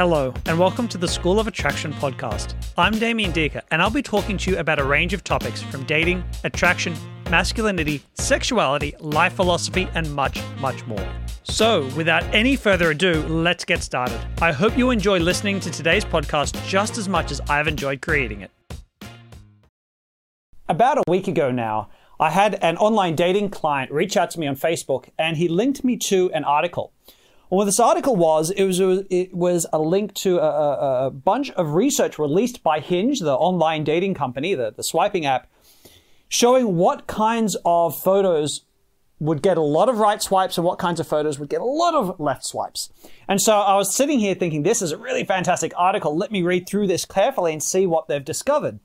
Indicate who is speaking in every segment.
Speaker 1: Hello, and welcome to the School of Attraction podcast. I'm Damien Diecke, and I'll be talking to you about a range of topics from dating, attraction, masculinity, sexuality, life philosophy, and much, much more. So, without any further ado, let's get started. I hope you enjoy listening to today's podcast just as much as I've enjoyed creating it. About a week ago now, I had an online dating client reach out to me on Facebook, and he linked me to an article. What this article was, it was, it was a link to a, a, a, bunch of research released by Hinge, the online dating company, the, the swiping app, showing what kinds of photos would get a lot of right swipes and what kinds of photos would get a lot of left swipes. And so I was sitting here thinking, this is a really fantastic article. Let me read through this carefully and see what they've discovered.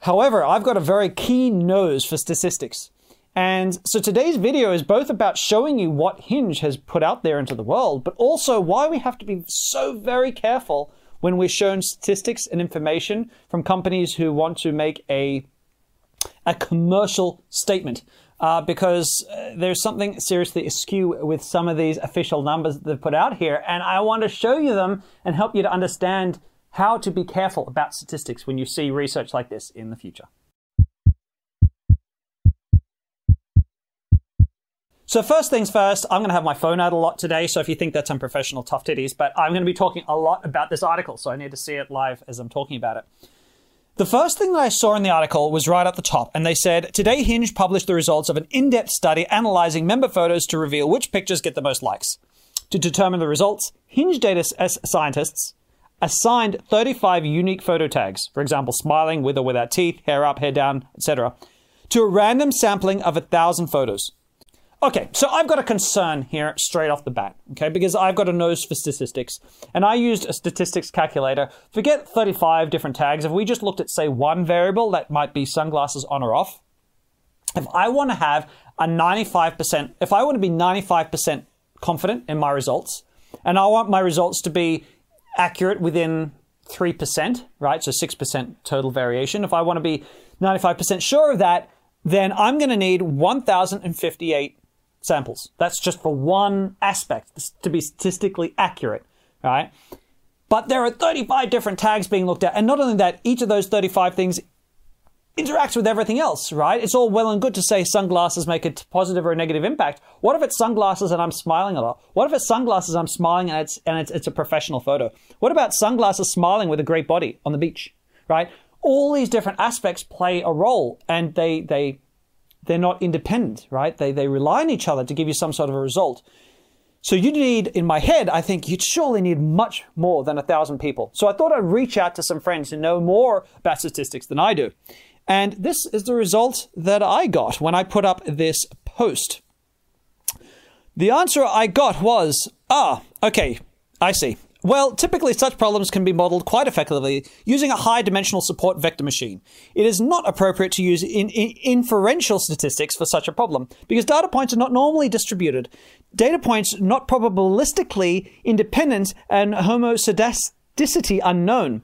Speaker 1: However, I've got a very keen nose for statistics. And so today's video is both about showing you what Hinge has put out there into the world, but also why we have to be so very careful when we're shown statistics and information from companies who want to make a, a commercial statement. Uh, because uh, there's something seriously askew with some of these official numbers that they've put out here. And I want to show you them and help you to understand how to be careful about statistics when you see research like this in the future. So first things first, I'm going to have my phone out a lot today. So if you think that's unprofessional, tough titties. But I'm going to be talking a lot about this article, so I need to see it live as I'm talking about it. The first thing that I saw in the article was right at the top, and they said today Hinge published the results of an in-depth study analyzing member photos to reveal which pictures get the most likes. To determine the results, Hinge data scientists assigned 35 unique photo tags, for example, smiling with or without teeth, hair up, hair down, etc., to a random sampling of a thousand photos. Okay, so I've got a concern here straight off the bat, okay, because I've got a nose for statistics, and I used a statistics calculator. Forget 35 different tags. If we just looked at, say, one variable, that might be sunglasses on or off. If I want to have a 95%, if I want to be 95% confident in my results, and I want my results to be accurate within 3%, right, so 6% total variation, if I want to be 95% sure of that, then I'm going to need 1,058 samples. That's just for one aspect to be statistically accurate, right? But there are 35 different tags being looked at. And not only that, each of those 35 things interacts with everything else, right? It's all well and good to say sunglasses make a positive or a negative impact. What if it's sunglasses and I'm smiling a lot? What if it's sunglasses I'm smiling and it's and it's, it's a professional photo? What about sunglasses smiling with a great body on the beach, right? All these different aspects play a role and they they they're not independent, right? They, they rely on each other to give you some sort of a result. So you need, in my head, I think you'd surely need much more than a thousand people. So I thought I'd reach out to some friends who know more about statistics than I do. And this is the result that I got when I put up this post. The answer I got was, ah, okay, I see. Well, typically such problems can be modeled quite effectively using a high dimensional support vector machine. It is not appropriate to use in, in inferential statistics for such a problem because data points are not normally distributed. Data points not probabilistically independent and homoscedasticity unknown.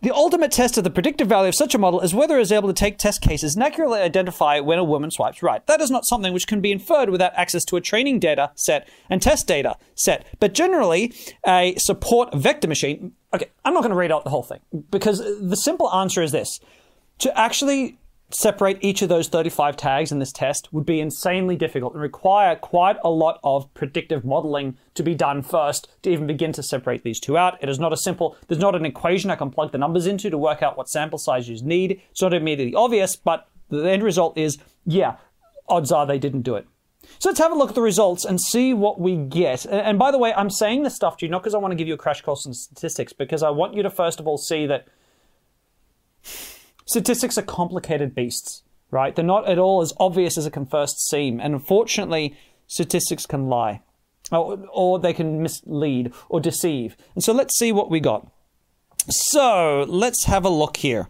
Speaker 1: The ultimate test of the predictive value of such a model is whether it is able to take test cases and accurately identify when a woman swipes right. That is not something which can be inferred without access to a training data set and test data set. But generally, a support vector machine. Okay, I'm not going to read out the whole thing because the simple answer is this. To actually separate each of those 35 tags in this test would be insanely difficult and require quite a lot of predictive modeling to be done first to even begin to separate these two out. It is not a simple, there's not an equation I can plug the numbers into to work out what sample size you need. It's not immediately obvious, but the end result is, yeah, odds are they didn't do it. So let's have a look at the results and see what we get. And by the way, I'm saying this stuff to you not because I want to give you a crash course in statistics, because I want you to first of all see that statistics are complicated beasts, right? They're not at all as obvious as it can first seem. And unfortunately, statistics can lie, or, or they can mislead or deceive. And so let's see what we got. So let's have a look here.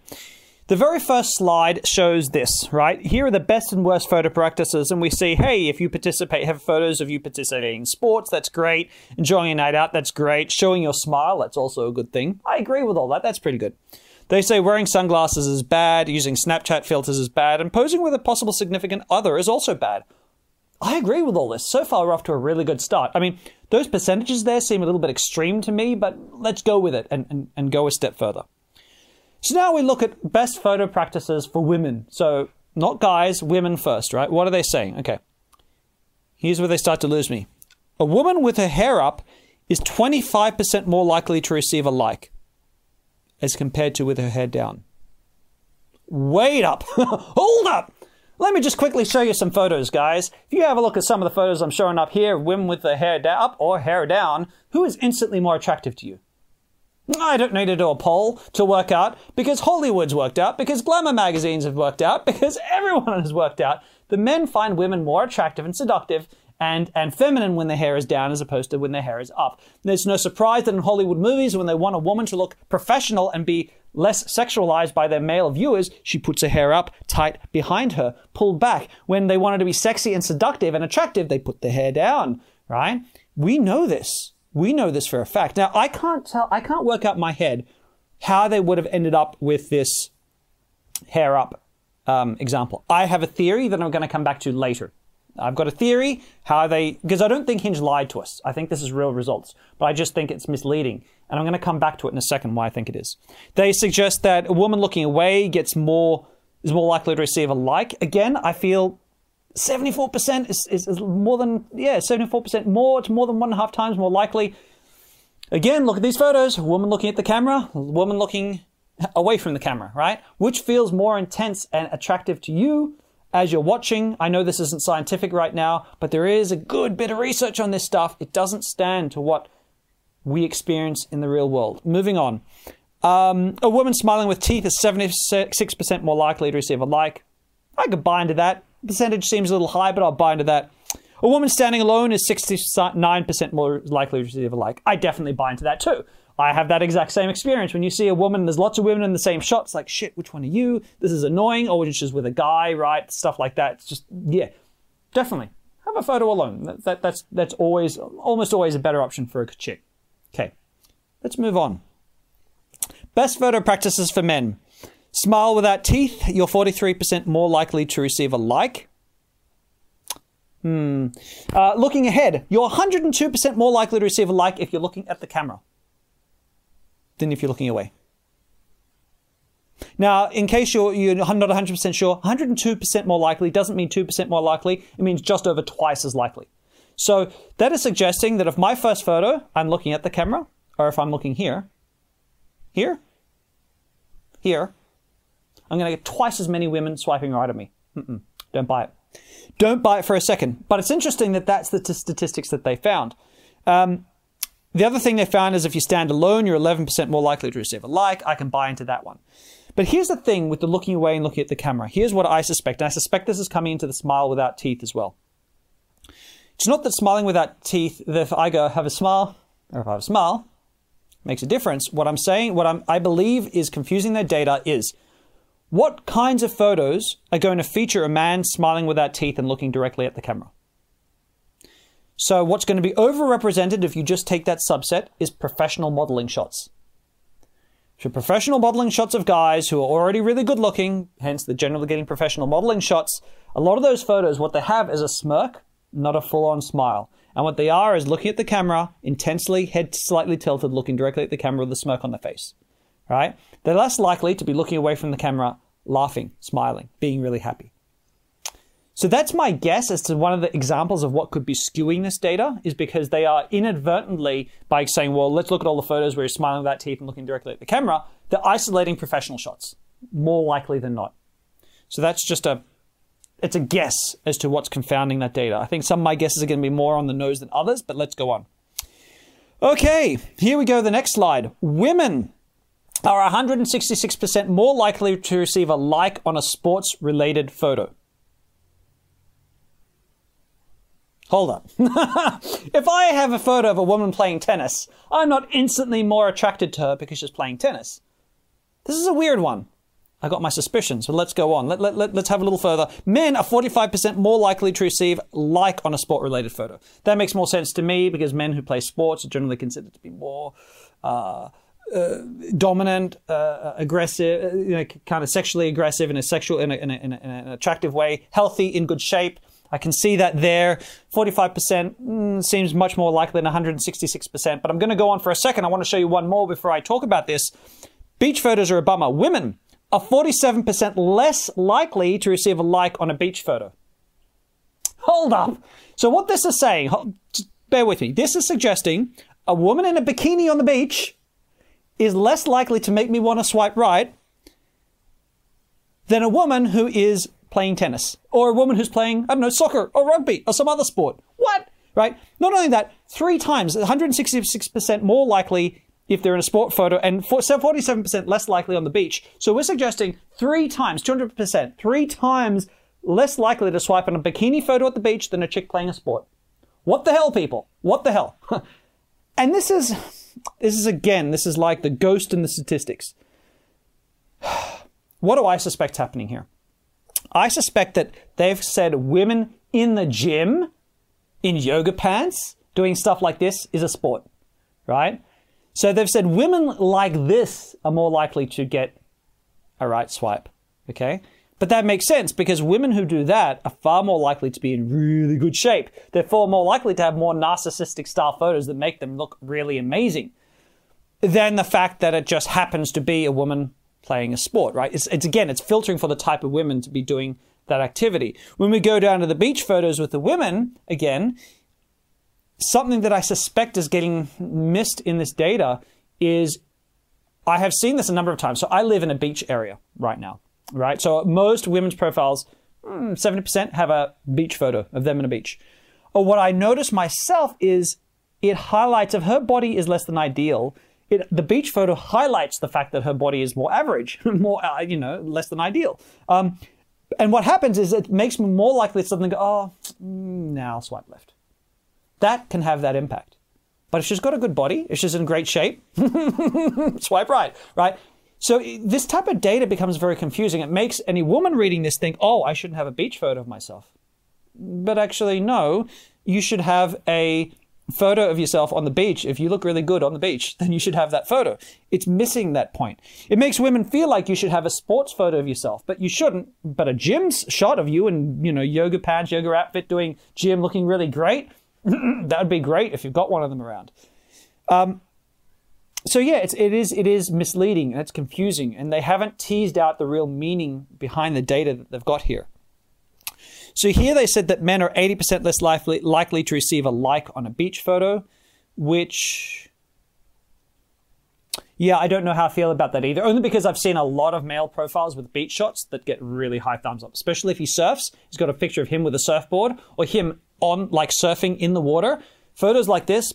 Speaker 1: The very first slide shows this, right? Here are the best and worst photo practices, and we see, hey, if you participate, have photos of you participating in sports, that's great. Enjoying a night out, that's great. Showing your smile, that's also a good thing. I agree with all that, that's pretty good. They say wearing sunglasses is bad, using Snapchat filters is bad, and posing with a possible significant other is also bad. I agree with all this. So far, we're off to a really good start. I mean, Those percentages there seem a little bit extreme to me, but let's go with it and, and, and go a step further. So now we look at best photo practices for women. So not guys, women first, right? What are they saying? Okay. Here's where they start to lose me. A woman with her hair up is 25% more likely to receive a like as compared to with her hair down. Wait up! Hold up! Let me just quickly show you some photos, guys. If you have a look at some of the photos I'm showing up here, women with their hair up or hair down, who is instantly more attractive to you? I don't need to do a poll to work out because Hollywood's worked out, because glamour magazines have worked out, because everyone has worked out. The men find women more attractive and seductive and, and feminine when their hair is down as opposed to when their hair is up. There's no surprise that in Hollywood movies, when they want a woman to look professional and be less sexualized by their male viewers, she puts her hair up tight behind her, pulled back. When they want her to be sexy and seductive and attractive, they put their hair down, right? We know this. We know this for a fact. Now, I can't tell, I can't work out my head how they would have ended up with this hair up um, example. I have a theory that I'm going to come back to later. I've got a theory how they, because I don't think Hinge lied to us. I think this is real results, but I just think it's misleading. And I'm going to come back to it in a second why I think it is. They suggest that a woman looking away gets more, is more likely to receive a like. Again, I feel 74% is, is, is more than, yeah, 74% more. It's more than one and a half times more likely. Again, look at these photos. Woman looking at the camera, woman looking away from the camera, right? Which feels more intense and attractive to you as you're watching. I know this isn't scientific right now, but there is a good bit of research on this stuff. It doesn't stand to what we experience in the real world. Moving on. Um, a woman smiling with teeth is 76% more likely to receive a like. I could buy into that percentage seems a little high, but I'll buy into that. A woman standing alone is 69% more likely to receive a like. I definitely buy into that too. I have that exact same experience. When you see a woman, there's lots of women in the same shot. It's like, shit, which one are you? This is annoying. Or she's with a guy, right? Stuff like that. It's just, yeah, definitely. Have a photo alone. That, that, that's, that's always, almost always a better option for a chick. Okay, let's move on. Best photo practices for men. Smile without teeth, you're 43% more likely to receive a like. Hmm. Uh, looking ahead, you're 102% more likely to receive a like if you're looking at the camera than if you're looking away. Now, in case you're, you're not 100% sure, 102% more likely doesn't mean 2% more likely. It means just over twice as likely. So that is suggesting that if my first photo, I'm looking at the camera, or if I'm looking here, here, here, I'm going to get twice as many women swiping right at me. Mm-mm, don't buy it. Don't buy it for a second. But it's interesting that that's the t- statistics that they found. Um, the other thing they found is if you stand alone, you're 11% more likely to receive a like. I can buy into that one. But here's the thing with the looking away and looking at the camera. Here's what I suspect. And I suspect this is coming into the smile without teeth as well. It's not that smiling without teeth, that if I go have a smile, or if I have a smile, makes a difference. What I'm saying, what I'm, I believe is confusing their data is what kinds of photos are going to feature a man smiling without teeth and looking directly at the camera? So, what's going to be overrepresented if you just take that subset is professional modeling shots. So, professional modeling shots of guys who are already really good looking, hence they're generally getting professional modeling shots. A lot of those photos, what they have is a smirk, not a full on smile. And what they are is looking at the camera, intensely, head slightly tilted, looking directly at the camera with a smirk on their face right? They're less likely to be looking away from the camera, laughing, smiling, being really happy. So that's my guess as to one of the examples of what could be skewing this data is because they are inadvertently, by saying, well, let's look at all the photos where you're smiling without teeth and looking directly at the camera, they're isolating professional shots, more likely than not. So that's just a it's a guess as to what's confounding that data. I think some of my guesses are going to be more on the nose than others, but let's go on. Okay, here we go. The next slide. Women are 166% more likely to receive a like on a sports related photo. Hold up. if I have a photo of a woman playing tennis, I'm not instantly more attracted to her because she's playing tennis. This is a weird one. I got my suspicions, but let's go on. Let, let, let, let's have a little further. Men are 45% more likely to receive like on a sport related photo. That makes more sense to me because men who play sports are generally considered to be more. Uh, uh, dominant, uh, aggressive, uh, you know, kind of sexually aggressive in a sexual, in, a, in, a, in, an attractive way, healthy, in good shape. I can see that there. 45% mm, seems much more likely than 166%. But I'm going to go on for a second. I want to show you one more before I talk about this. Beach photos are a bummer. Women are 47% less likely to receive a like on a beach photo. Hold up. So, what this is saying, bear with me, this is suggesting a woman in a bikini on the beach is less likely to make me want to swipe right than a woman who is playing tennis or a woman who's playing, I don't know, soccer or rugby or some other sport. What? Right? Not only that, three times, 166% more likely if they're in a sport photo and 47% less likely on the beach. So we're suggesting three times, 200%, three times less likely to swipe on a bikini photo at the beach than a chick playing a sport. What the hell, people? What the hell? and this is, this is again, this is like the ghost in the statistics. What do I suspect happening here? I suspect that they've said women in the gym, in yoga pants, doing stuff like this is a sport, right? So they've said women like this are more likely to get a right swipe, okay? But that makes sense because women who do that are far more likely to be in really good shape. They're far more likely to have more narcissistic style photos that make them look really amazing than the fact that it just happens to be a woman playing a sport, right? It's, it's again, it's filtering for the type of women to be doing that activity. When we go down to the beach photos with the women, again, something that I suspect is getting missed in this data is I have seen this a number of times. So I live in a beach area right now, right? So most women's profiles, 70% hmm, have a beach photo of them in a beach. Or what I notice myself is it highlights if her body is less than ideal, it, the beach photo highlights the fact that her body is more average, more, uh, you know, less than ideal. Um, and what happens is it makes me more likely to suddenly go, oh, mm, now I'll swipe left. That can have that impact. But if she's got a good body, if she's in great shape, swipe right, right? So this type of data becomes very confusing. It makes any woman reading this think, oh, I shouldn't have a beach photo of myself. But actually, no, you should have a photo of yourself on the beach, if you look really good on the beach, then you should have that photo. It's missing that point. It makes women feel like you should have a sports photo of yourself, but you shouldn't. But a gym shot of you in, you know, yoga pants, yoga outfit, doing gym, looking really great, that would be great if you've got one of them around. Um, so yeah, it's, it is it is misleading and it's confusing, and they haven't teased out the real meaning behind the data that they've got here. So here they said that men are 80% less likely, likely to receive a like on a beach photo, which. Yeah, I don't know how I feel about that either. Only because I've seen a lot of male profiles with beach shots that get really high thumbs up, especially if he surfs. He's got a picture of him with a surfboard or him on, like, surfing in the water. Photos like this,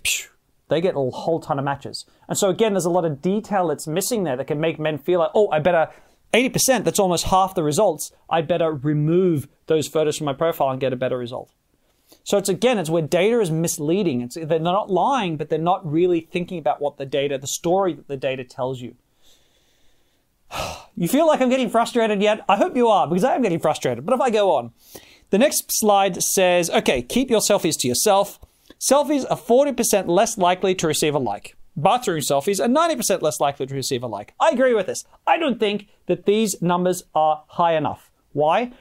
Speaker 1: they get a whole ton of matches. And so, again, there's a lot of detail that's missing there that can make men feel like, oh, I better 80%, that's almost half the results. I'd better remove those photos from my profile and get a better result. So it's again, it's where data is misleading. It's, they're not lying, but they're not really thinking about what the data, the story that the data tells you. You feel like I'm getting frustrated yet? I hope you are, because I am getting frustrated. But if I go on, the next slide says, okay, keep your selfies to yourself. Selfies are 40% less likely to receive a like bathroom selfies are 90% less likely to receive a like. I agree with this. I don't think that these numbers are high enough. Why?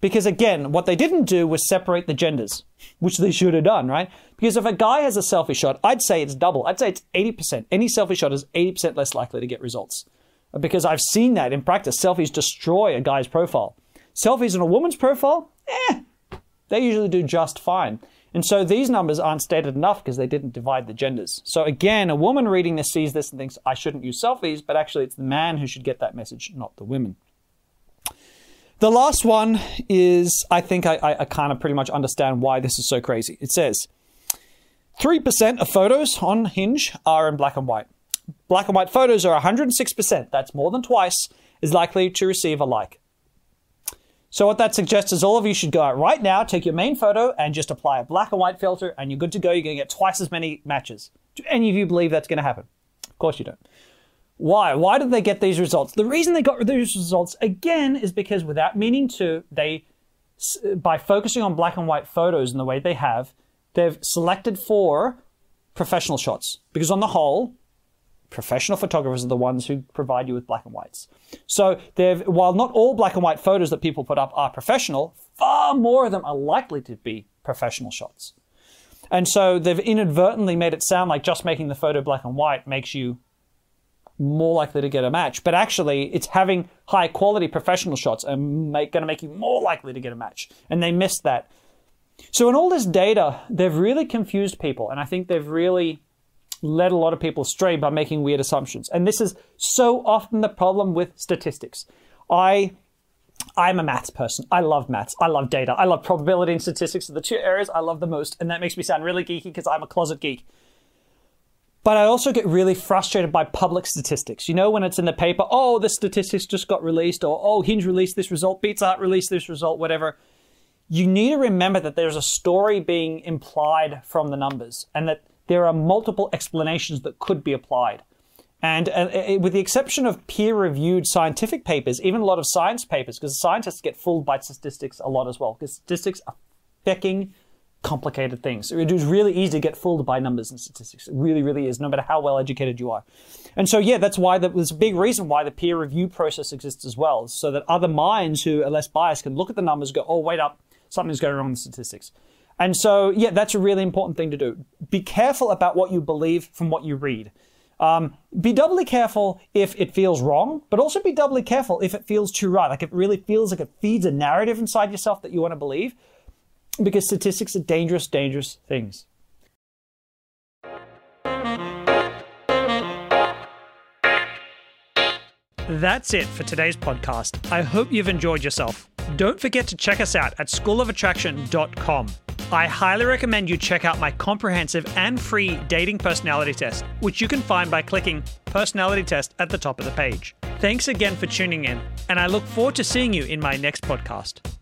Speaker 1: Because again, what they didn't do was separate the genders, which they should have done, right? Because if a guy has a selfie shot, I'd say it's double. I'd say it's 80%. Any selfie shot is 80% less likely to get results. Because I've seen that in practice. Selfies destroy a guy's profile. Selfies in a woman's profile, eh, they usually do just fine. And so these numbers aren't stated enough because they didn't divide the genders. So again, a woman reading this sees this and thinks, I shouldn't use selfies, but actually it's the man who should get that message, not the women. The last one is, I think I, I, I kind of pretty much understand why this is so crazy. It says 3% of photos on Hinge are in black and white. Black and white photos are 106%, that's more than twice, is likely to receive a like. So what that suggests is all of you should go out right now, take your main photo, and just apply a black and white filter, and you're good to go. You're going to get twice as many matches. Do any of you believe that's going to happen? Of course you don't. Why? Why did they get these results? The reason they got these results again is because without meaning to, they by focusing on black and white photos in the way they have, they've selected for professional shots. Because on the whole, professional photographers are the ones who provide you with black and whites. So while not all black and white photos that people put up are professional, far more of them are likely to be professional shots. And so they've inadvertently made it sound like just making the photo black and white makes you more likely to get a match. But actually, it's having high quality professional shots and going to make you more likely to get a match. And they missed that. So in all this data, they've really confused people. And I think they've really led a lot of people astray by making weird assumptions. And this is so often the problem with statistics. I I'm a maths person. I love maths. I love data. I love probability and statistics are the two areas I love the most. And that makes me sound really geeky because I'm a closet geek. But I also get really frustrated by public statistics. You know, when it's in the paper, oh, the statistics just got released, or oh, Hinge released this result, Beats Art released this result, whatever. You need to remember that there's a story being implied from the numbers and that there are multiple explanations that could be applied. And uh, with the exception of peer reviewed scientific papers, even a lot of science papers, because scientists get fooled by statistics a lot as well, because statistics are fucking complicated things. It is really easy to get fooled by numbers and statistics. It really, really is, no matter how well educated you are. And so, yeah, that's why the, there's a big reason why the peer review process exists as well, so that other minds who are less biased can look at the numbers and go, oh, wait up, something's going wrong the statistics. And so, yeah, that's a really important thing to do. Be careful about what you believe from what you read. Um, be doubly careful if it feels wrong, but also be doubly careful if it feels too right. Like it really feels like it feeds a narrative inside yourself that you want to believe, because statistics are dangerous, dangerous things. That's it for today's podcast. I hope you've enjoyed yourself. Don't forget to check us out at schoolofattraction.com. I highly recommend you check out my comprehensive and free dating personality test, which you can find by clicking Personality Test at the top of the page. Thanks again for tuning in, and I look forward to seeing you in my next podcast.